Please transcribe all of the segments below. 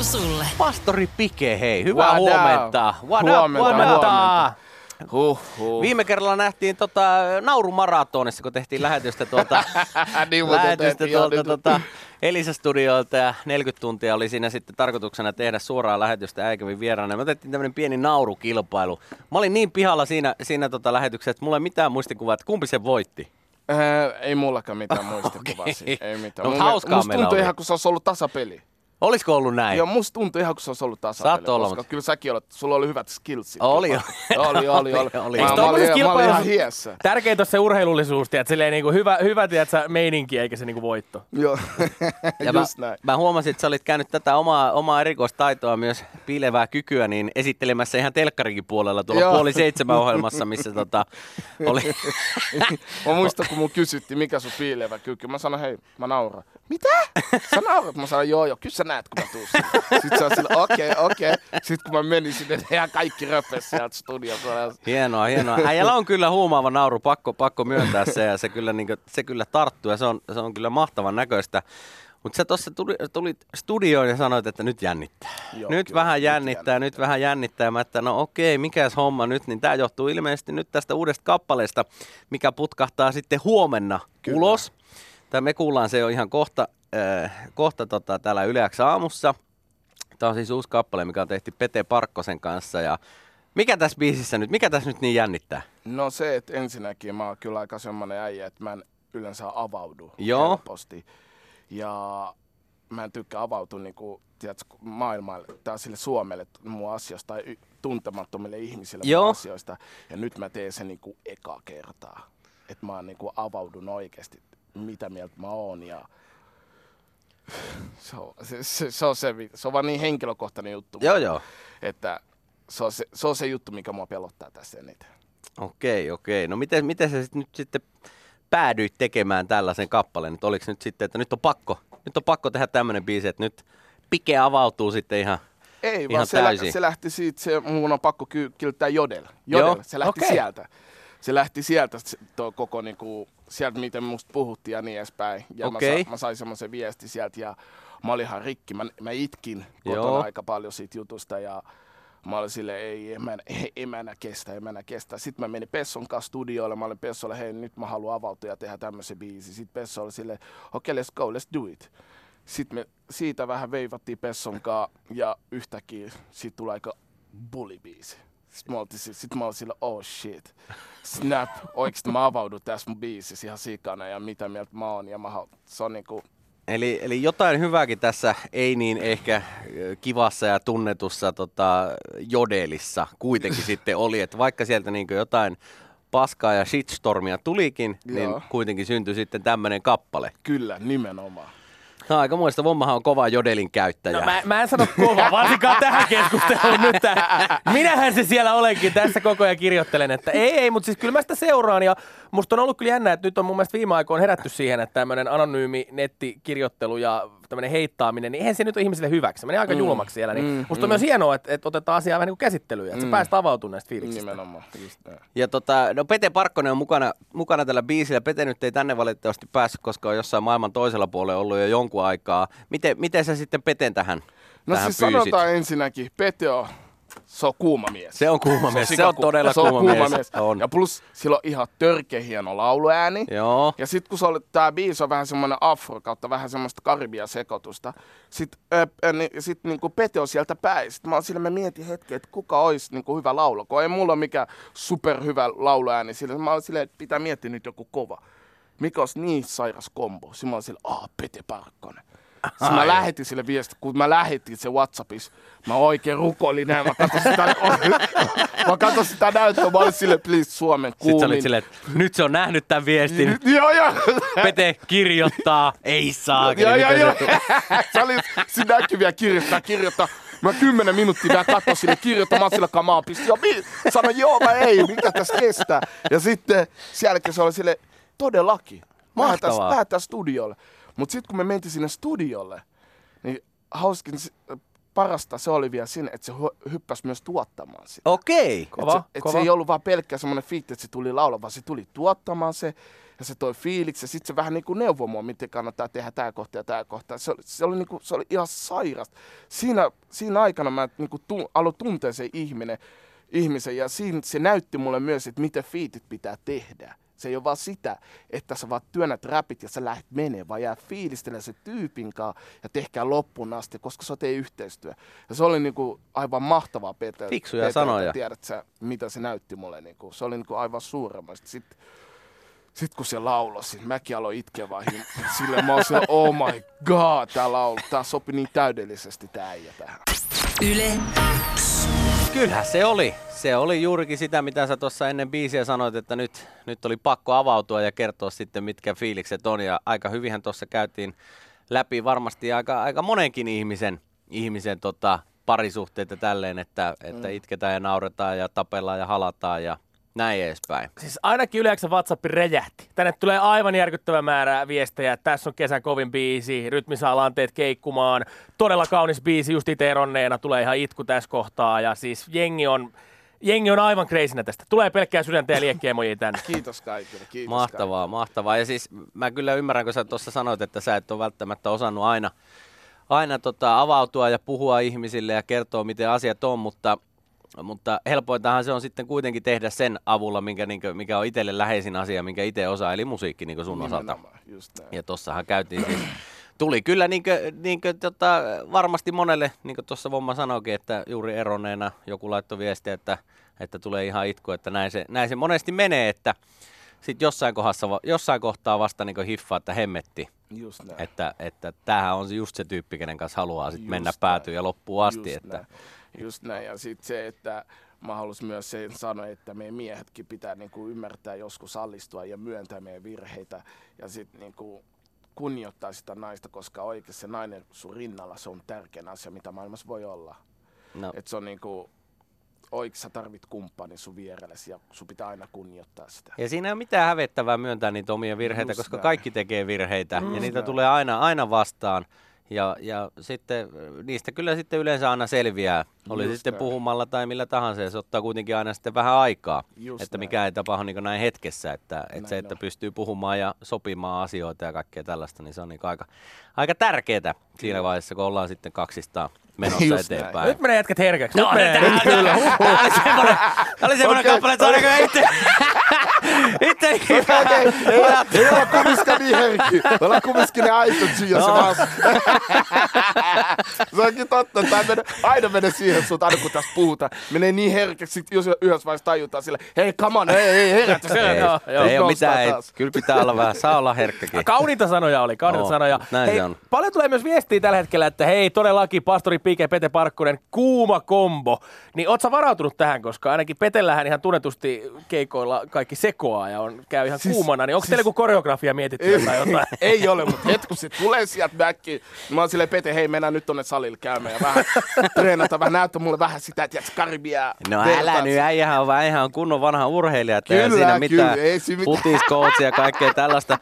kuuluu sulle. Pastori Pike, hei, hyvää What huomenta. What up, Huomenta, huomenta. Huh, huh. Viime kerralla nähtiin tota, naurumaratonissa, kun tehtiin lähetystä tuolta, niin lähetystä tuolta nyt- tota, Elisa-studiolta ja 40 tuntia oli siinä sitten tarkoituksena tehdä suoraa lähetystä Äikävin vieraana. Me otettiin tämmöinen pieni naurukilpailu. Mä olin niin pihalla siinä, siinä tota lähetyksessä, että mulla ei mitään muistikuvaa, että kumpi se voitti. Äh, ei mullakaan mitään muistikuvaa siitä. Ei mitään. No, Mun hauskaa meillä tuntui oli. ihan, kun se olisi ollut tasapeli. Olisiko ollut näin? Joo, musta tuntui ihan, kun se olisi ollut tasapeli. Saattoi olla, koska mutta- kyllä säkin olet, sulla oli hyvät skillsit. Oli, oli. oli, oli, oli. Oli, oli. Mä, mä, olin, mä olin ihan hiessä. Tärkeintä on se urheilullisuus, tiedät, silleen niinku hyvä, hyvä tiedät, meininki eikä se niinku voitto. Joo, Ja mä, just näin. mä huomasin, että sä olit käynyt tätä omaa, omaa erikoistaitoa myös piilevää kykyä, niin esittelemässä ihan telkkarikin puolella tuolla Joo. puoli seitsemän ohjelmassa, missä tota, oli... Mä muistan, kun mun kysyttiin, mikä sun piilevä kyky. Mä sanoin, hei, mä nauran. Mitä? Sä naurat? Mä sanoin, joo, joo, kyllä sä näet, kun mä tuun sinne. Sitten sä oot sille, okei, okay, okei. Okay. Sitten kun mä menin sinne, ne ihan kaikki röpes sieltä studiosta. Hienoa, hienoa. Äijällä on kyllä huumaava nauru, pakko, pakko myöntää se, ja se kyllä, niin se kyllä tarttuu, ja se on, se on kyllä mahtavan näköistä. Mutta sä tuossa tuli, tulit studioon ja sanoit, että nyt jännittää. Joo, nyt kyllä, vähän nyt jännittää, nyt vähän jännittää. Ja Mä että no okei, mikäs homma nyt, niin tämä johtuu ilmeisesti nyt tästä uudesta kappaleesta, mikä putkahtaa sitten huomenna Kyllä. ulos. Tai me kuullaan se jo ihan kohta, äh, kohta tota, täällä Yleäks aamussa. Tämä on siis uusi kappale, mikä on tehty Pete Parkkosen kanssa. Ja mikä tässä biisissä nyt, mikä tässä nyt niin jännittää? No se, että ensinnäkin mä oon kyllä aika semmonen äijä, että mä en yleensä avaudu Joo. helposti. Ja mä en tykkää avautua niinku, tiedätkö, maailmalle tai sille Suomelle mun asioista tai y- tuntemattomille ihmisille Joo. mun asioista. Ja nyt mä teen sen niinku eka kertaa. Että mä niinku avaudun oikeasti, mitä mieltä mä oon. Ja se, on, se, se, se, on se, se on vaan niin henkilökohtainen juttu. Joo, joo. Että se on se, se on se juttu, mikä mua pelottaa tässä eniten. Okei, okei. No miten, miten sä sit nyt sitten päädyit tekemään tällaisen kappaleen? Nyt oliko nyt sitten, että nyt on pakko, nyt on pakko tehdä tämmöinen biisi, että nyt Pike avautuu sitten ihan, Ei, Ihan vaan se, täysin. lä- se lähti siitä, se, mun on pakko ky- kilttää Jodel. Jodel, Joo, se lähti okei. sieltä. Se lähti sieltä, se- tuo koko niinku, sieltä miten musta puhuttiin ja niin edespäin. Ja Okei. mä, sa- mä, sain semmoisen viesti sieltä ja mä olin ihan rikki. Mä, mä itkin kotona Joo. aika paljon siitä jutusta ja mä olin sille ei, en mä, ei, en mä enää kestä, en mä enää kestä. Sitten mä menin Pesson kanssa studioille, mä olin Pessolle, hei nyt mä haluan avautua ja tehdä tämmöisen biisin. Sitten Pesso oli silleen, okei okay, let's go, let's do it. Sitten me siitä vähän veivattiin Pesson kanssa ja yhtäkkiä siitä tuli aika Sitten mä, olin sillä, oh shit, snap, oikeesti mä avaudun tässä mun biisissä ihan sikana ja mitä mieltä mä oon. Ja mä, se on niinku, Eli, eli jotain hyvääkin tässä ei niin ehkä kivassa ja tunnetussa tota, jodelissa kuitenkin sitten oli, että vaikka sieltä niin jotain paskaa ja shitstormia tulikin, niin Joo. kuitenkin syntyi sitten tämmöinen kappale. kyllä, nimenomaan. No, aika muista, Vommahan on kova jodelin käyttäjä. No mä, mä en sano kova, varsinkaan tähän keskusteluun nyt. Minähän se siellä olenkin, tässä koko ajan kirjoittelen, että ei, ei, mutta siis kyllä mä sitä seuraan ja musta on ollut kyllä jännä, että nyt on mun mielestä viime aikoina herätty siihen, että tämmöinen anonyymi nettikirjoittelu ja tämmöinen heittaaminen, niin eihän se nyt ole ihmisille hyväksi. Se menee aika julmaksi siellä. Niin Mm, musta on myös hienoa, että, että otetaan asiaa vähän niin kuin käsittelyyn, että sä Mm. pääset avautumaan näistä fiiliksistä. Nimenomaan. Ja tota, no Pete Parkkonen on mukana, mukana tällä biisillä. Pete nyt ei tänne valitettavasti päässyt, koska on jossain maailman toisella puolella ollut jo jonkun aikaa. Miten, miten sä sitten Peten tähän, No tähän siis pyysit? sanotaan ensinnäkin, Pete on, se on kuuma mies. Se on kuuma mies, se on sikaku- todella se on kuuma kuuma mies. mies. On. Ja plus sillä on ihan törkeä hieno lauluääni. Joo. Ja sit kun se oli, tää biisi on vähän semmoinen afro kautta vähän semmoista karibia sekoitusta. Sit, äh, äh, niin, sit niinku Pete on sieltä päin. Sit mä oon sillä mä mietin hetken, että kuka olisi niinku hyvä laulu. Kun ei mulla ole mikään superhyvä lauluääni. Sillä mä oon silleen, että pitää miettiä nyt joku kova. Mikä olisi niin sairas kombo. Sitten mä oon sillä, aah, Pete Parkkonen. Sitten mä lähetin sille viesti, kun mä lähetin se Whatsappissa, mä oikein rukoilin näin, mä katsoin sitä, mä katsoin sitä näyttöä, mä olin sille, please Suomen Sitten sä olit silleen, että nyt se on nähnyt tämän viestin. Joo, joo. Pete kirjoittaa, ei saa. Joo, joo, joo. Se oli se näkyviä kirjoittaa, kirjoittaa. Mä kymmenen minuuttia vielä katsoin sille kirjoittamaan sillä kamaa pisti. Ja mi- sanoin, joo mä ei, mitä tässä kestää. Ja sitten sen jälkeen se oli sille, todellakin. Mahtavaa. lähdetään studiolle. Mutta sitten kun me mentiin sinne studiolle, niin hauskin parasta se oli vielä siinä, että se hy- hyppäsi myös tuottamaan sitä. Okei. Kova, et se, et kova. se ei ollut vaan pelkkä semmoinen fiitti, että se tuli laulaa, vaan se tuli tuottamaan se. ja se toi fiiliksi ja sitten se vähän niin kuin neuvoi mua, miten kannattaa tehdä tämä kohta ja tämä kohta. Se oli, se oli, niin kuin, se oli ihan sairasta. Siinä, siinä aikana mä niin kuin tu, aloin tuntea se ihminen, ihmisen ja siinä se näytti mulle myös, että miten fiitit pitää tehdä. Se ei ole vaan sitä, että sä vaan työnnät räpit ja sä lähdet menee, vaan jää fiilistelemään se tyypin kanssa ja tehkää loppuun asti, koska sä tee yhteistyö. Ja se oli niinku aivan mahtavaa Peter. Fiksuja Peter, sanoja. Tiedät sä, mitä se näytti mulle. Niinku. Se oli niinku aivan suuremmasta. Sitten sitten kun se lauloi, siis mäkin aloin itkeä vaan silleen mä oon siellä, oh my god, tää laulu, tää sopi niin täydellisesti tää äijä tähän. Yle Kyllähän se oli. Se oli juurikin sitä, mitä sä tuossa ennen biisiä sanoit, että nyt, nyt oli pakko avautua ja kertoa sitten, mitkä fiilikset on. Ja aika hyvinhän tuossa käytiin läpi varmasti aika, aika monenkin ihmisen, ihmisen tota, parisuhteet ja tälleen, että, että itketään ja nauretaan ja tapellaan ja halataan ja näin edespäin. Siis ainakin Yle X:n WhatsApp räjähti. Tänne tulee aivan järkyttävä määrä viestejä. että Tässä on kesän kovin biisi, rytmi saa lanteet keikkumaan. Todella kaunis biisi, just itse eronneena. Tulee ihan itku tässä kohtaa. Ja siis jengi on, jengi on aivan kreisinä tästä. Tulee pelkkää sydäntä ja liekkiemoja tänne. Kiitos kaikille, kiitos Mahtavaa, mahtavaa. Ja siis mä kyllä ymmärrän, kun sä tuossa sanoit, että sä et ole välttämättä osannut aina, aina tota, avautua ja puhua ihmisille ja kertoa, miten asiat on, mutta, mutta helpointahan se on sitten kuitenkin tehdä sen avulla, minkä, niin kuin, mikä on itselle läheisin asia, minkä itse osaa, eli musiikki niin sun osalta. Ja tossahan käytiin siis, tuli kyllä niin kuin, niin kuin, tota, varmasti monelle, niin kuin tuossa Vomma sanoikin, että juuri eronneena joku laittoi viestiä, että, että tulee ihan itku, että näin se, näin se monesti menee, että sitten jossain, kohdassa, jossain kohtaa vasta niin hiffaa, että hemmetti, Just näin. että, että tämähän on just se tyyppi, kenen kanssa haluaa sit Just mennä päätyyn ja loppuun asti. Just Että, näin. Just näin. Ja sitten se, että mä haluaisin myös sen sanoa, että meidän miehetkin pitää niinku ymmärtää joskus allistua ja myöntää meidän virheitä. Ja sitten niinku kunnioittaa sitä naista, koska oikeasti se nainen sun rinnalla, se on tärkein asia, mitä maailmassa voi olla. no, Et se on niinku, oikeasti sä tarvit kumppanin sun vierellesi ja sun pitää aina kunnioittaa sitä. Ja siinä ei ole mitään hävettävää myöntää niitä omia virheitä, Just koska näin. kaikki tekee virheitä ja Just niitä näin. tulee aina, aina vastaan. Ja, ja sitten äh, niistä kyllä sitten yleensä aina selviää, oli Just sitten näin. puhumalla tai millä tahansa, ja se ottaa kuitenkin aina sitten vähän aikaa, Just että näin. mikä ei tapahdu niin näin hetkessä, että, että se, Näin että on. pystyy puhumaan ja sopimaan asioita ja kaikkea tällaista, niin se on niin aika, aika tärkeää siinä vaiheessa, kun ollaan sitten kaksistaan menossa Just näin. eteenpäin. Nyt menee jätkät herkäksi. No. Tämä oli semmoinen, oli kappale, että saadaanko itse, itse Okei, ei, ei olla kumminkaan niin herkki. Me ollaan kumminkin ne aito ja se No. vaan... se onkin totta, että tää menee, aina menee siihen suuntaan, aina kun tässä puhutaan. Menee niin herkäksi, sit jos yhdessä vaiheessa tajutaan sille, hei, come on, hei, hei, herätä se. Ei, Joo, joo. ei ole mitään, ei, kyllä pitää olla vähän, saa olla herkkäkin. Kauniita sanoja oli, kauniita Oo, sanoja. näin hei, on. Paljon tulee myös viestiä tällä hetkellä, että hei, todellakin pastori Pike, Pete Parkkonen, kuuma kombo. Niin oot sä varautunut tähän, koska ainakin Petellähän ihan tunnetusti keikoilla kaikki sekoaa ja on, käy ihan Siis- kuumana. Niin onko siis- teillä joku koreografia mietitty tai jotain? ei ole, mutta hetki kun se tulee sieltä backiin, niin mä oon silleen, Pete, hei, mennään nyt tonne salille käymään ja vähän treenata, vähän näyttää mulle vähän sitä, että Karibia. No älä nyt, äijähän on, vähän ihan kunnon vanha urheilija, että ei Kyllä, siinä mitään kyllä, ei siinä mitään. ja kaikkea tällaista.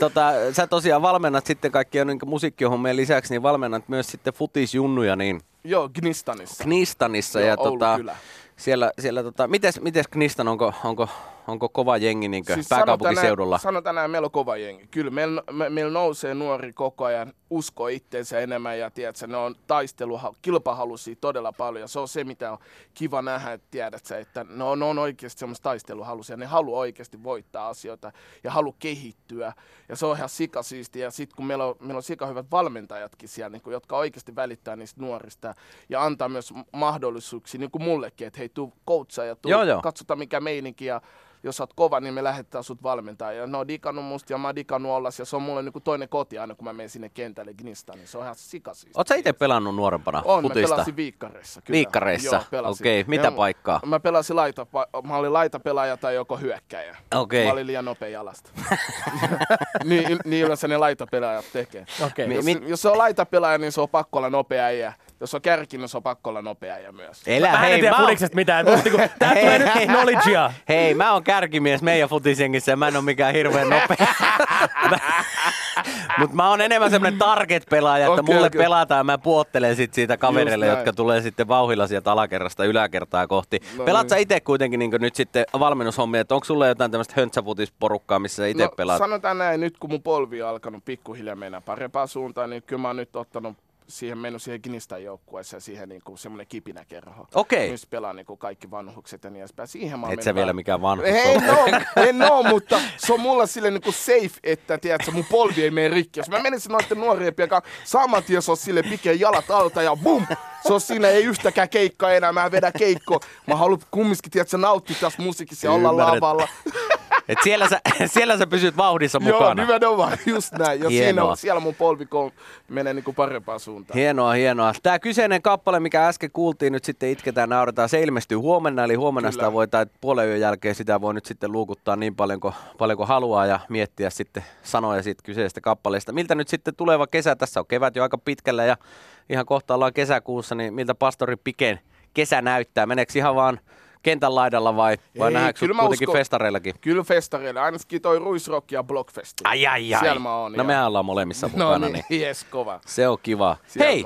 Tota, sä tosiaan valmennat sitten kaikkia niin musiikkihommien lisäksi, niin valmennat myös sitten futisjunnuja niin Joo, Gnistanissa. Knistanissa. Joo, ja Oulun tota, kylä. siellä, siellä tota, mites, mites Knistan, onko, onko, onko kova jengi niin siis pääkaupunkiseudulla? Sanotaan, näin- meillä on kova jengi. Kyllä, meillä, me, meillä nousee nuori koko ajan, usko itteensä enemmän ja tiedätkö, ne on taistelu, kilpahalusia todella paljon. Ja se on se, mitä on kiva nähdä, että tiedät sä, että ne on, ne on oikeasti semmoista taisteluhalusia. Ne haluaa oikeasti voittaa asioita ja haluaa kehittyä. Ja se on ihan sikasiisti. Ja sitten kun meillä on, meillä on sika hyvät valmentajatkin siellä, niin kuin, jotka oikeasti välittää niistä nuorista ja antaa myös mahdollisuuksia, niin kuin mullekin, että hei, tuu coachaa ja tuu, Joo, joo. katsotaan mikä meininki ja jos sä oot kova, niin me lähetetään sut valmentaa. Ja ne on digannut musta ja mä oon digannut ollas ja se on mulle niinku toinen koti aina kun mä menen sinne kentälle Gnistaan, niin se on ihan sikasiista. Oot sä itse pelannut nuorempana On, mä futista? pelasin viikkareissa. Kyllä. Viikkareissa? Okei, mitä Ja paikkaa? Mä pelasin laita, mä olin laitapelaaja tai joko hyökkäjä. Okei. Mä olin liian nopea jalasta. niin, niin yleensä ne laitapelaajat tekee. Okei. Mi- Jos, mi- jos se on laitapelaaja, niin se on pakko olla nopea äijä. Jos on kärki, niin se on pakko olla nopea äijä myös. Elä, Mä en hei, tiedä mä oon- fudiksesta mitään. Niinku, tää tulee nyt knowledgea. Hei, mä oon kärkimies meidän futisjengissä ja mä en oo mikään hirveän nopea. Mutta mä oon enemmän semmoinen target-pelaaja, että Okei, mulle okei. pelataan ja mä puottelen sit siitä kavereille, jotka tulee sitten vauhilla sieltä alakerrasta yläkertaa kohti. No Pelaat sä niin. itse kuitenkin niin nyt sitten valmennushommia, että onko sulla jotain tämmöistä höntsäfutisporukkaa, missä sä itse no, pelaat? sanotaan näin, nyt kun mun polvi on alkanut pikkuhiljaa mennä parempaan suuntaan, niin kyllä mä oon nyt ottanut siihen mennyt siihen Gnistan joukkueeseen siihen niinku semmoinen kipinäkerho. Okei. Missä pelaa niinku kaikki vanhukset ja niin edespäin. Siihen mä Et sä vielä mikään vanhus Ei, no, en oo, mutta se on mulla silleen niinku safe, että tiedätkö, mun polvi ei mene rikki. Jos mä menisin noiden nuorien kanssa, saman tien se on sille pikee jalat alta ja bum! Se on siinä, ei yhtäkään keikkaa enää, mä vedän keikko. Mä haluan kumminkin, tiedätkö, nauttia tässä musiikissa ja olla lavalla. Et siellä, sä, siellä sä pysyt vauhdissa Joo, mukana. nimenomaan, just näin. Ja siinä on, siellä mun polvi menee niinku parempaan suuntaan. Hienoa, hienoa. Tämä kyseinen kappale, mikä äsken kuultiin, nyt sitten itketään, nauretaan, se ilmestyy huomenna, eli huomenna Kyllä. sitä voi, tai puolen yön jälkeen sitä voi nyt sitten luukuttaa niin paljon kuin, paljon kuin haluaa ja miettiä sitten sanoja siitä kyseisestä kappaleesta. Miltä nyt sitten tuleva kesä, tässä on kevät jo aika pitkällä ja ihan kohta ollaan kesäkuussa, niin miltä pastori Piken kesä näyttää? Meneekö ihan vaan kentän laidalla vai, vai Ei, nähdäänkö kyllä kuitenkin uskon- festareillakin? Kyllä festareille, ainakin toi Ruisrock ja Blockfesti. Ai ai ai. Siellä mä oon. no ja- mehän ollaan molemmissa No mukana, niin, niin jes, kova. se on kiva. Siellä Hei,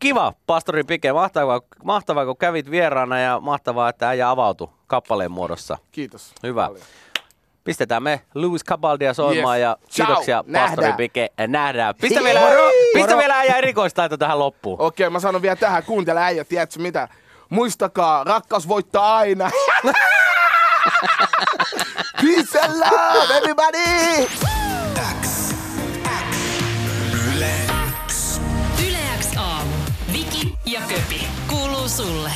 kiva, pastori Pike. Mahtavaa, mahtavaa, kun kävit vieraana ja mahtavaa, että äijä avautui kappaleen muodossa. Kiitos. Hyvä. Paljon. Pistetään me Louis Cabaldia soimaan Yes. ja Ciao. kiitoksia pastori. Pike. Äh, Nähdään. Pistä vielä, Moro. pistä Moro. vielä äijä erikoistaito tähän loppuun. Okei, mä sanon vielä tähän, kuuntele äijä, tiedätkö mitä? Muistakaa, rakkaus voittaa aina. Peace and love, everybody! Yle X aamu. Viki ja Köpi. Kuuluu sulle.